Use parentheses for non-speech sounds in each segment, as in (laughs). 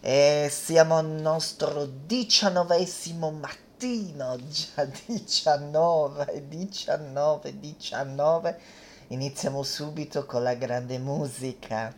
E siamo al nostro diciannovesimo mattino, già 19, 19, 19. Iniziamo subito con la grande musica.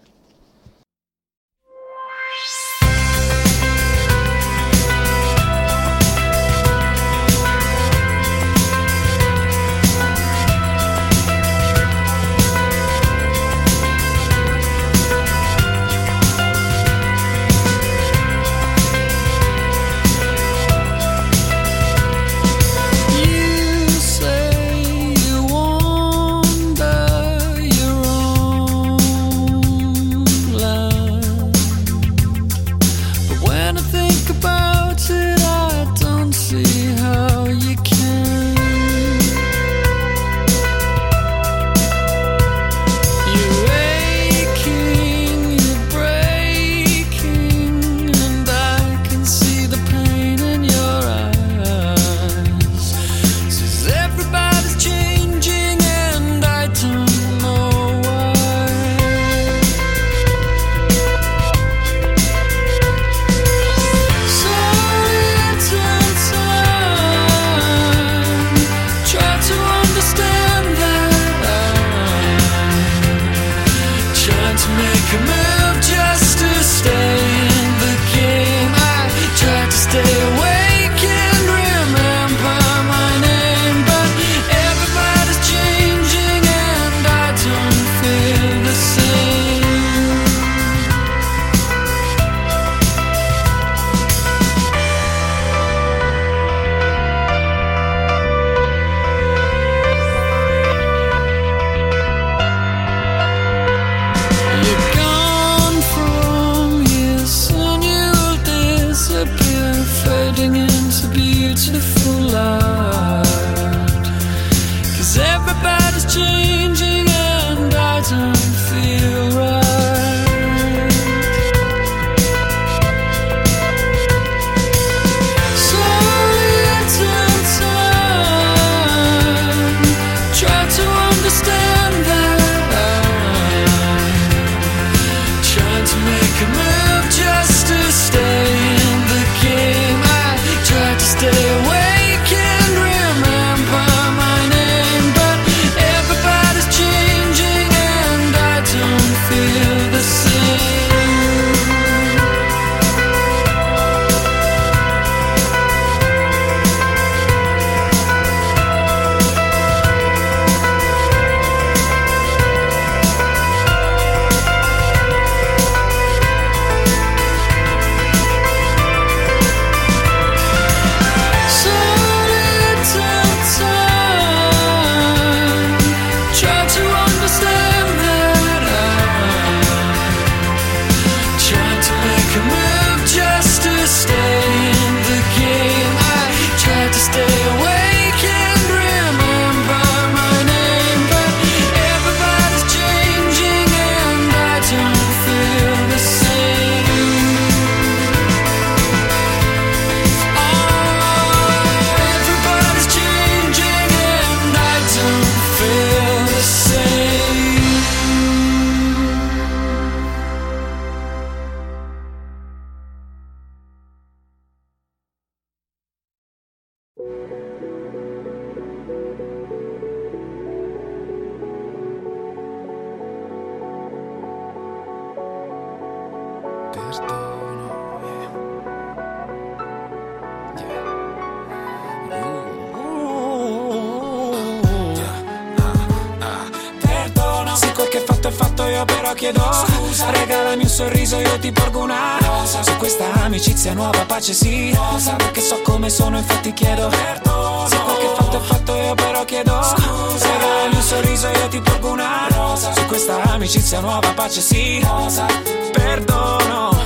Pace sì. Rosa Perché so come sono infatti chiedo Perdono. Se quel che fatto è fatto io però chiedo Scusa. Regalami un sorriso io ti porgo una Rosa. Su questa amicizia nuova pace sì. Rosa. Perdono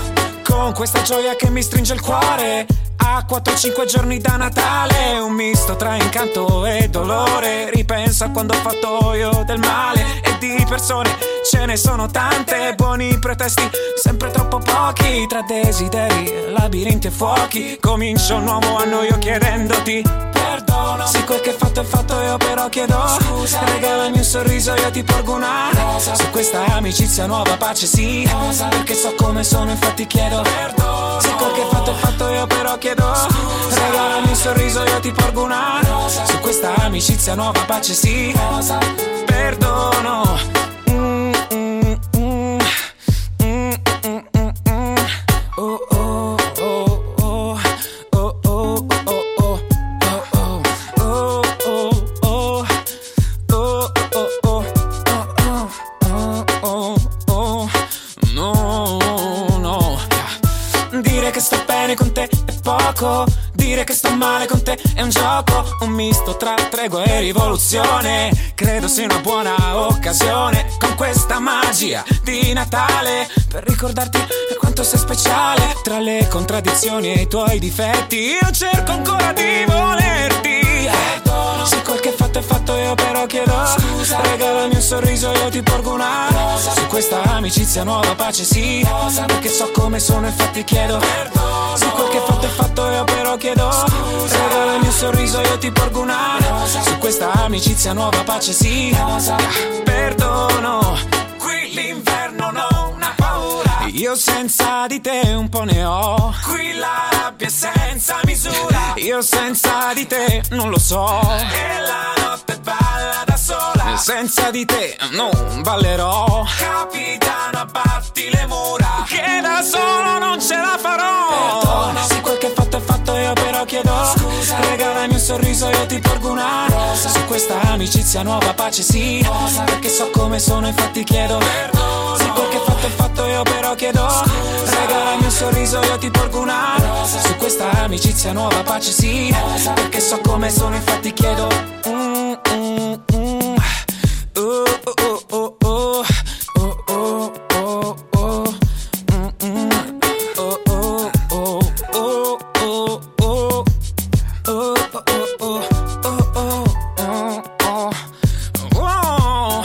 Con questa gioia che mi stringe il cuore. A 4-5 giorni da Natale Un misto tra incanto e dolore. Ripenso a quando ho fatto io del male di persone ce ne sono tante Buoni pretesti, sempre troppo pochi Tra desideri, labirinti e fuochi Comincio un nuovo anno io chiedendoti Se quel che fatto è fatto io però chiedo Scusa. Regalami un sorriso io ti porgo una Rosa Su questa amicizia nuova pace sì Rosa Perché so come sono infatti chiedo Perdono Se quel che fatto è fatto io però chiedo Regalami un sorriso io ti porgo una rosa Su questa amicizia nuova pace sì Perdono è poco. Dire che sto male con te è un gioco. Un misto tra tregua e rivoluzione. Credo sia una buona occasione. Con questa magia di Natale. Per ricordarti quanto sei speciale. Tra le contraddizioni e i tuoi difetti. Io cerco ancora di volerti. Se quel che fatto è fatto io però chiedo Scusa Regalami un sorriso io ti porgo una rosa Su questa amicizia nuova pace sì rosa Perché so come sono infatti chiedo Perdono Se quel che fatto è fatto io però chiedo. Scusa Regalami un sorriso io ti porgo una rosa. Su questa amicizia nuova pace sì. Rosa. Perdono Qui l'inverno non ha paura. Io senza di te un po' ne ho. Qui la rabbia è senza misura. Io senza di te non lo so. E la sola Senza di te non ballerò. Capitano abbatti le mura Che da solo non ce la farò. Perdono Se quel che fatto è fatto io però chiedo Scusa. Regalami un sorriso io ti porgo una rosa. Su questa amicizia nuova pace sì rosa. Perché so come sono infatti chiedo Perdono. Se quel che fatto è fatto io però chiedo Scusa. Regalami un sorriso io ti porgo una rosa. Su questa amicizia nuova pace sì rosa. Perché so come sono infatti chiedo. Mm, mm. Oh, oh, oh, oh, oh. Oh, oh, oh, oh. Mm, mm. Oh, oh, oh, oh, oh, oh. Oh, oh, oh, oh, oh, oh, oh, oh. Oh,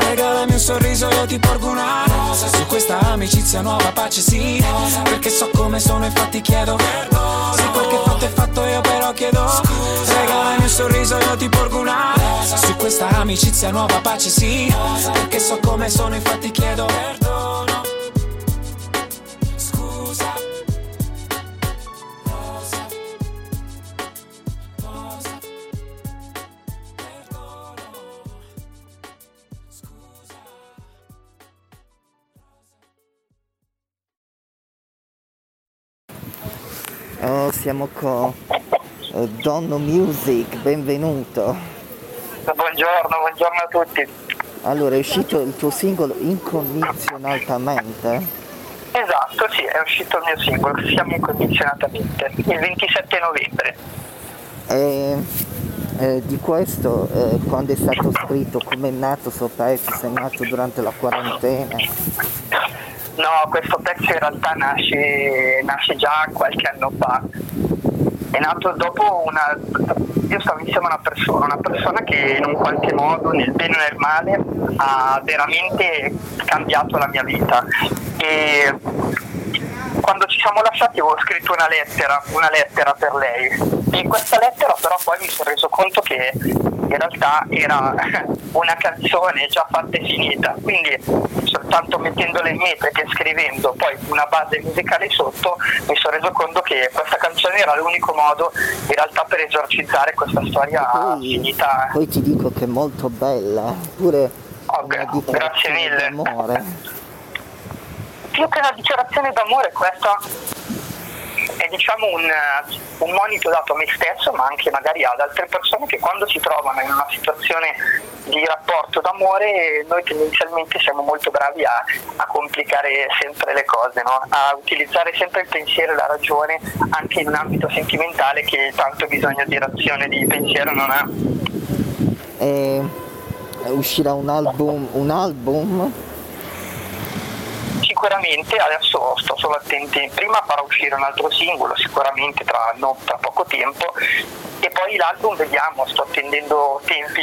Regalami un sorriso io ti porgo una rosa Su questa amicizia nuova pace sì rosa Perché so come sono infatti chiedo Perdono ti porgo una rosa. Su questa amicizia nuova pace sì rosa Perché so come sono infatti chiedo Perdono. Scusa. Rosa. Rosa. Perdono. Scusa. Oh, siamo con Donno Music, benvenuto. Buongiorno, buongiorno a tutti. Allora, è uscito il tuo singolo Incondizionatamente? Esatto, sì, è uscito il mio singolo, si chiama Incondizionatamente, il 27 novembre. E eh, di questo, eh, quando è stato scritto, come è nato questo pezzo, se è nato durante la quarantena? No, questo pezzo in realtà nasce, nasce già qualche anno fa. È nato dopo una... Io stavo insieme a una persona, una persona che in un qualche modo, nel bene o nel male, ha veramente cambiato la mia vita. E quando ci siamo lasciati avevo scritto una lettera, una lettera per lei. E in questa lettera però poi mi sono reso conto che in realtà era (laughs) una canzone già fatta e finita, quindi soltanto mettendo le metriche e scrivendo poi una base musicale sotto mi sono reso conto che questa canzone era l'unico modo in realtà per esorcizzare questa storia Poi, finita. poi ti dico che è molto bella, pure Ok, una grazie mille. d'amore. (laughs) più che una dichiarazione d'amore questa è diciamo un, eh, un monito dato a me stesso ma anche magari ad altre persone che quando si trovano in una situazione di rapporto d'amore noi tendenzialmente siamo molto bravi a, a complicare sempre le cose, no? a utilizzare sempre il pensiero e la ragione anche in un ambito sentimentale che tanto bisogno di razione di pensiero non ha. E uscirà un album, un album Sicuramente adesso sto solo attenti, prima farò uscire un altro singolo sicuramente tra, non tra poco tempo e poi l'album vediamo, sto attendendo tempi,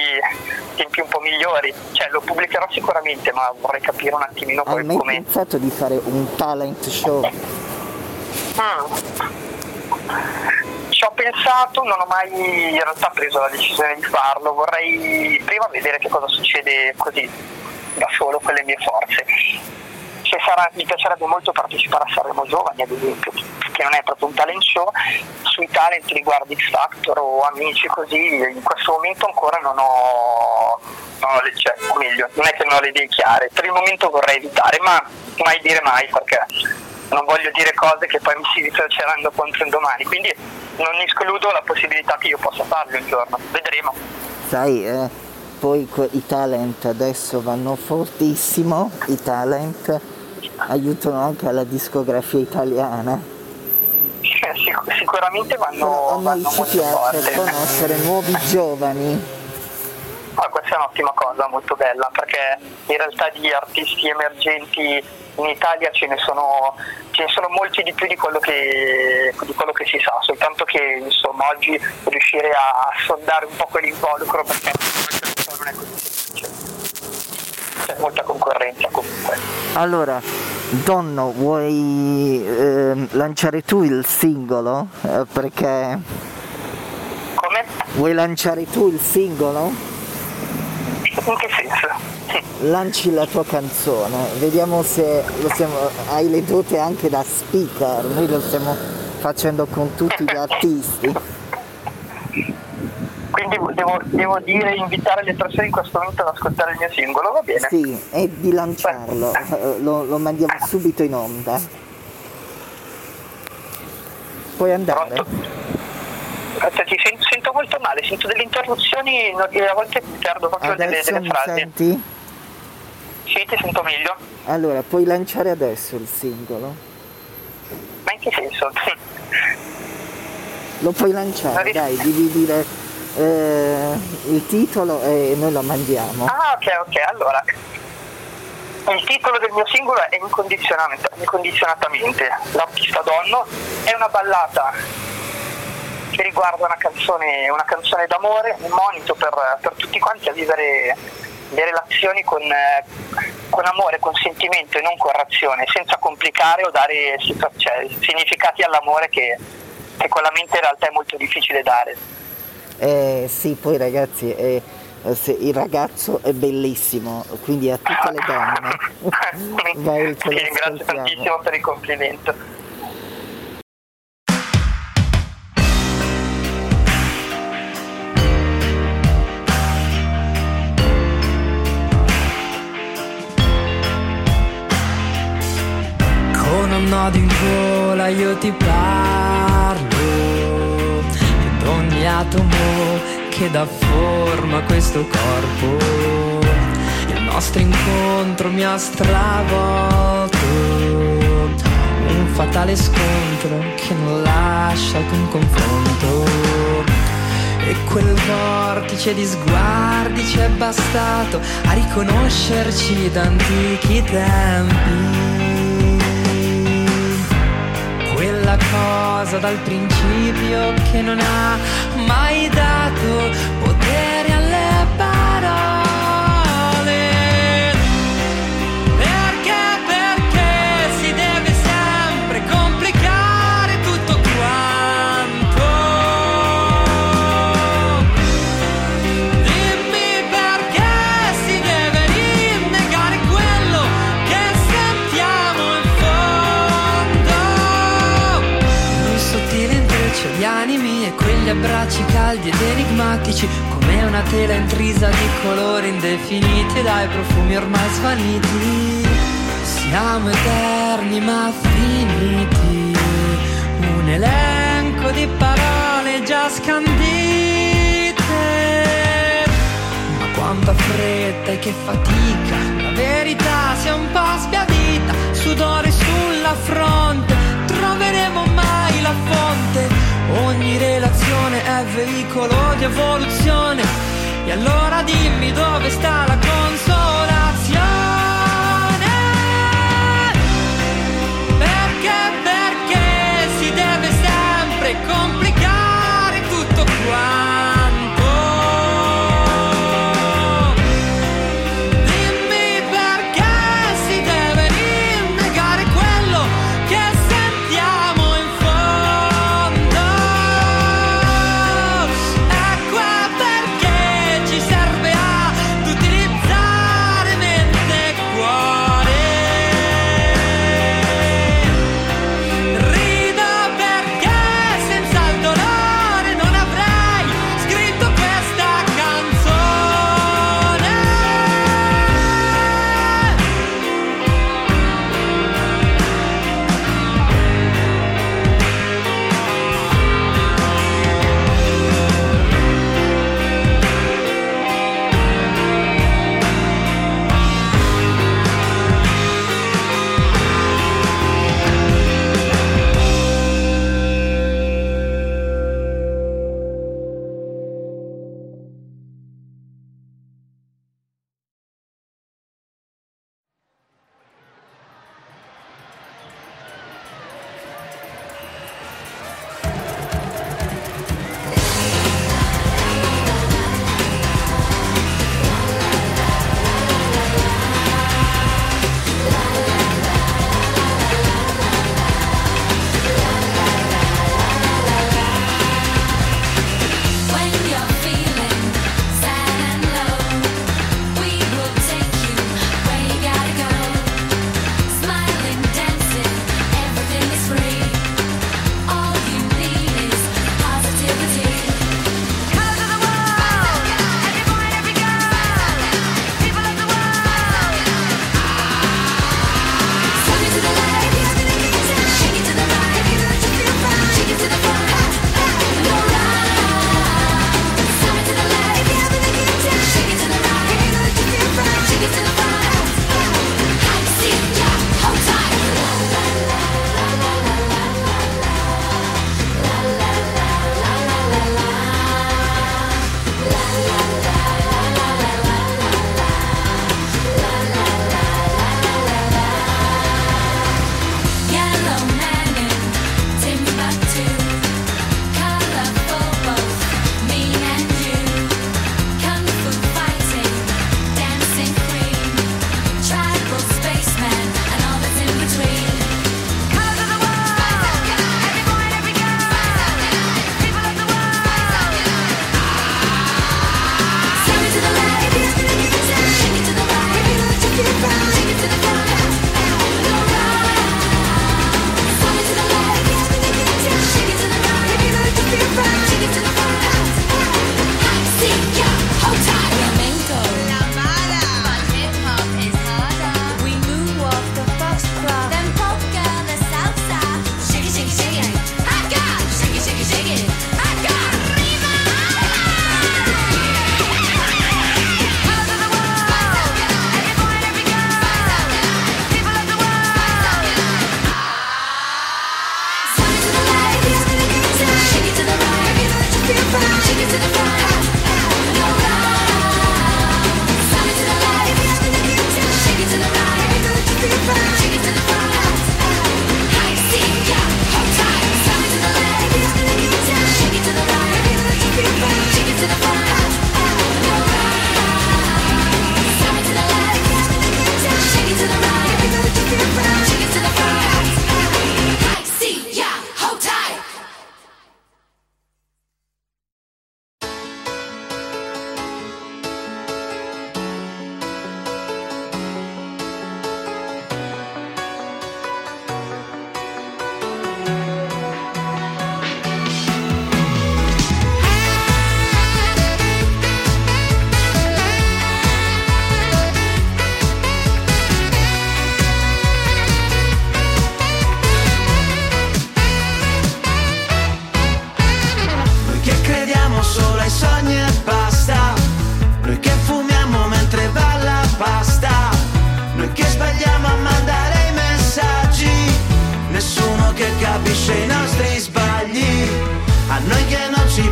tempi un po' migliori, cioè lo pubblicherò sicuramente ma vorrei capire un attimino hai poi mai come... pensato di fare un talent show? Mm. Ci ho pensato, non ho mai in realtà preso la decisione di farlo, vorrei prima vedere che cosa succede così da solo, con le mie forze. Sarà, mi piacerebbe molto partecipare a Sanremo Giovani, ad esempio, che non è proprio un talent show, sui talent riguardo X Factor o amici così, in questo momento ancora non ho, non ho le, cioè, o meglio, non è che non ho le idee chiare, per il momento vorrei evitare, ma mai dire mai perché non voglio dire cose che poi mi si ritorceranno contro un domani, quindi non escludo la possibilità che io possa farlo un giorno, vedremo. Sai, eh, poi i talent adesso vanno fortissimo, i talent aiutano anche alla discografia italiana. Sic- sicuramente vanno, a noi ci piace conoscere nuovi giovani. Ah, questa è un'ottima cosa, molto bella, perché in realtà di artisti emergenti in Italia ce ne sono, ce ne sono molti di più di quello, che, di quello che si sa, soltanto che insomma oggi riuscire a sondare un po' quell'involucro perché non è così semplice. C'è molta concorrenza comunque. Allora, Donno, vuoi ehm, lanciare tu il singolo? Eh, perché Come? vuoi lanciare tu il singolo? In che senso? Lanci la tua canzone, vediamo se lo stiamo, hai le doti anche da speaker, noi lo stiamo facendo con tutti gli (laughs) artisti. Devo, devo dire, invitare le persone in questo momento ad ascoltare il mio singolo, va bene? Sì, e di lanciarlo, eh, lo, lo mandiamo subito in onda. Puoi andare? Pronto? Aspetta, ti sento, molto male, sento delle interruzioni, a volte perdo proprio delle, delle frasi. senti? Sì, ti sento meglio. Allora, puoi lanciare adesso il singolo? Ma in che senso? Lo puoi lanciare, dai, devi dire eh, il titolo e noi lo mandiamo. Ah, ok, ok, allora. Il titolo del mio singolo è Incondizionatamente. L'artista donno è una ballata che riguarda una canzone, una canzone d'amore, un monito per, per tutti quanti a vivere le relazioni con, eh, con amore, con sentimento e non con razione, senza complicare o dare cioè, significati all'amore che, che con la mente in realtà è molto difficile dare. Eh, sì, poi ragazzi, eh, se- il ragazzo è bellissimo, quindi a tutte le donne. (laughs) (laughs) Vai, ce Ti lo ringrazio ascoltiamo. tantissimo per il complimento. Con un nodo in gola io ti parlo atomo che dà forma a questo corpo. Il nostro incontro mi ha stravolto. Un fatale scontro che non lascia alcun confronto. E quel vortice di sguardi ci è bastato a riconoscerci da antichi tempi. Quella cosa dal principio che non ha mai dato caldi ed enigmatici, come una tela intrisa di colori indefiniti dai profumi ormai svaniti. Siamo eterni ma finiti, un elenco di parole già scandite. Ma quanta fretta e che fatica, la verità si è un po' sbiadita, sudore sulla fronte, troveremo mai la fonte. Ogni relazione è veicolo di evoluzione, e allora dimmi dove sta la consolazione.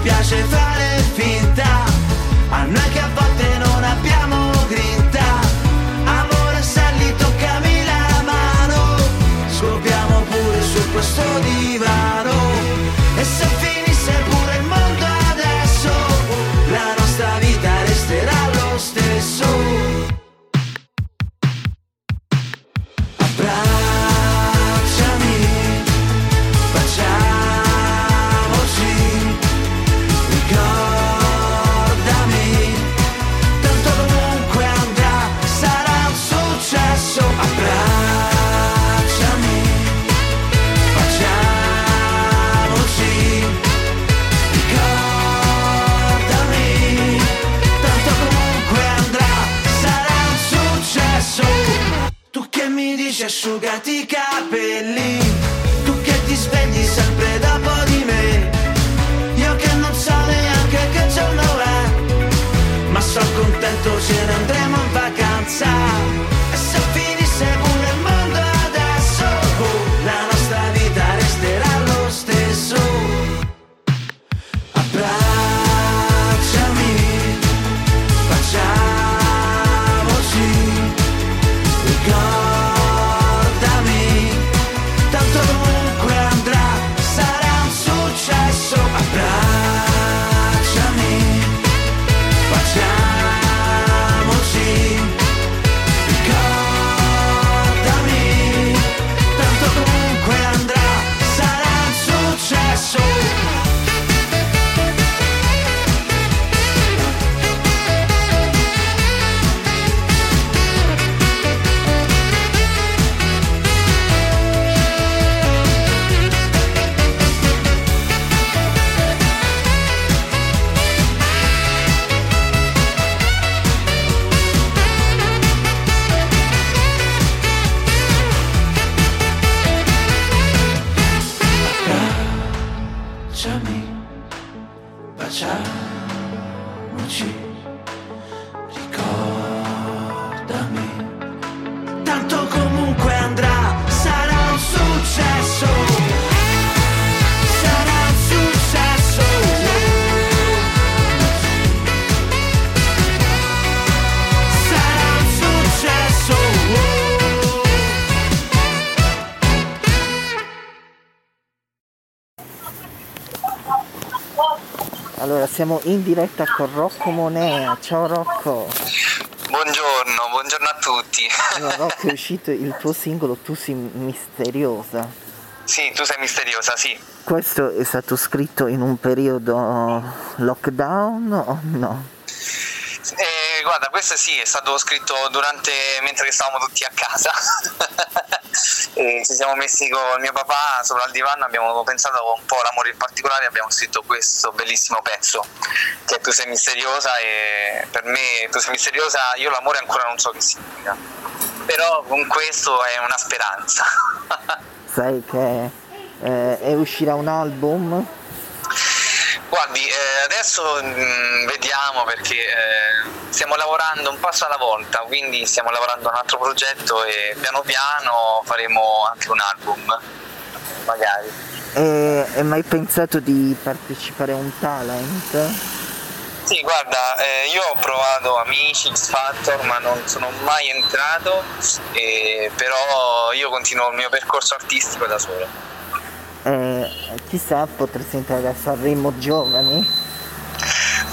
Piace fare finta, asciugati i capelli, tu che ti svegli sempre dopo di me, io che non so neanche che giorno è, ma sono contento ce ne andremo in vacanza. Allora, siamo in diretta con Rocco Monea. Ciao Rocco. Buongiorno, buongiorno a tutti. Allora, Rocco è uscito il tuo singolo Tu sei misteriosa. Sì, tu sei misteriosa, sì. Questo è stato scritto in un periodo lockdown o no? Guarda, questo sì, è stato scritto durante, mentre stavamo tutti a casa. (laughs) e ci siamo messi con mio papà sopra il divano, abbiamo pensato un po' all'amore in particolare, abbiamo scritto questo bellissimo pezzo, che è Tu sei misteriosa e per me Tu sei misteriosa, io l'amore ancora non so che significa. Però con questo è una speranza. (laughs) Sai che eh, e uscirà un album? Guardi, eh, adesso mm, vediamo perché eh, stiamo lavorando un passo alla volta, quindi stiamo lavorando a un altro progetto e piano piano faremo anche un album, magari. E hai mai pensato di partecipare a un talent? Sì, guarda, eh, io ho provato Amici, X Factor, ma non sono mai entrato, però io continuo il mio percorso artistico da solo. Eh, chissà, potresti entrare a Sanremo Giovani?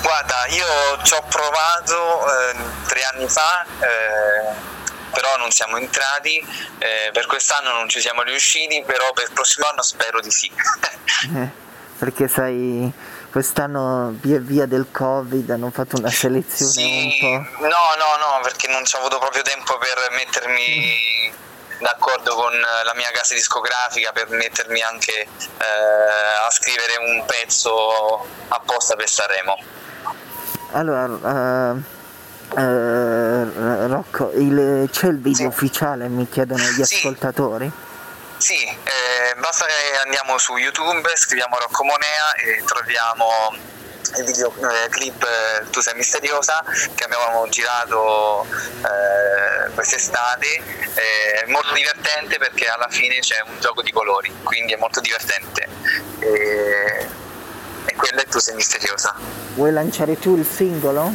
Guarda, io ci ho provato eh, tre anni fa, eh, però non siamo entrati, eh, per quest'anno non ci siamo riusciti, però per il prossimo anno spero di sì. (laughs) Eh, perché sai, quest'anno via via del Covid hanno fatto una selezione Sì, un no, no, no, perché non ci ho avuto proprio tempo per mettermi d'accordo con la mia casa discografica, per mettermi anche eh, a scrivere un pezzo apposta per Sanremo. Allora, eh, eh, Rocco, il- c'è il video Sì. ufficiale, mi chiedono gli Sì. ascoltatori? Sì, eh, basta che andiamo su YouTube, scriviamo Rocco Monea e troviamo il videoclip eh, Tu sei misteriosa che abbiamo girato eh, quest'estate, Eh, è molto divertente perché alla fine c'è un gioco di colori, quindi è molto divertente. E, e quello bella e tu sei misteriosa. Vuoi lanciare tu il singolo?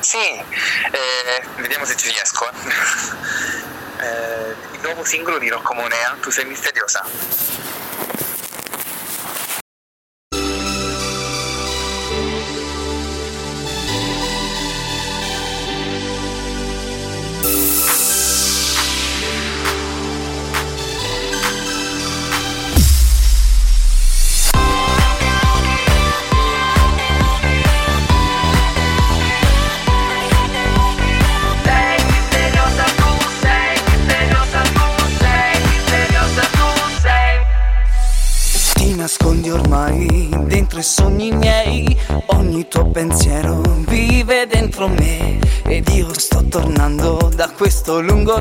Sì, eh, vediamo se ci riesco. (laughs) Eh, il nuovo singolo di Rocco Monea, Tu sei misteriosa.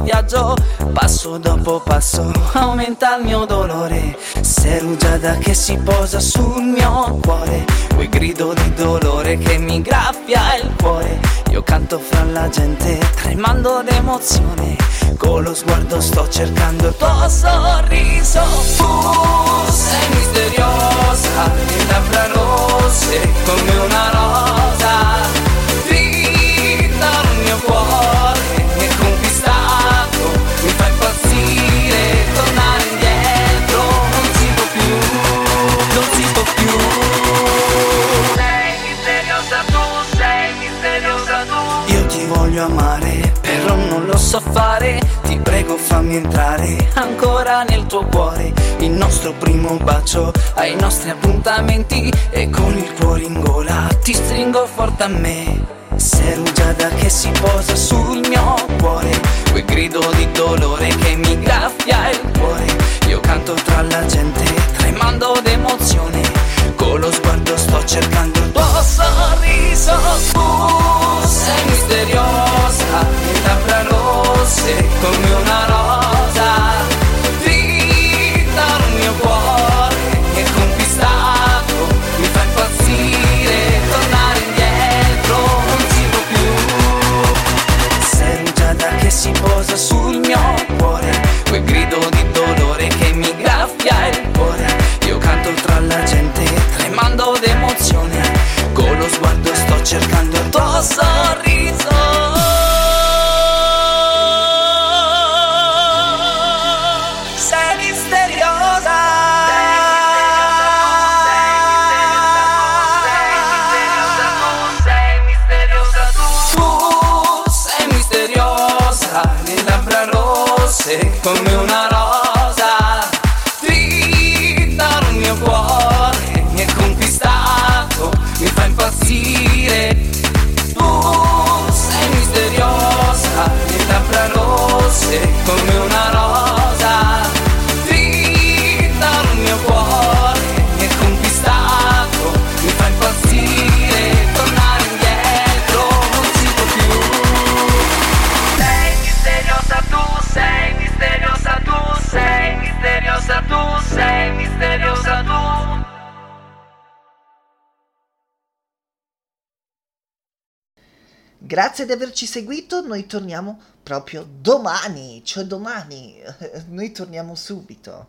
Viaggio, passo dopo passo aumenta il mio dolore, sei rugiada che si posa sul mio cuore, quel grido di dolore che mi graffia il cuore, io canto fra la gente tremando d'emozione, con lo sguardo sto cercando il tuo sorriso, tu sei misteriosa, labbra rosse come una rosa, fammi entrare ancora nel tuo cuore. Il nostro primo bacio ai nostri appuntamenti. E con il cuore in gola ti stringo forte a me. Sei rugiada che si posa sul mio cuore. Quel grido di dolore che mi graffia il cuore. Io canto tra la gente, tremando d'emozione. Con lo sguardo sto cercando il tuo sorriso Tu sei misteriosa Le labbra rosse come una rosa Grazie di averci seguito, noi torniamo proprio domani, cioè domani, (laughs) noi torniamo subito.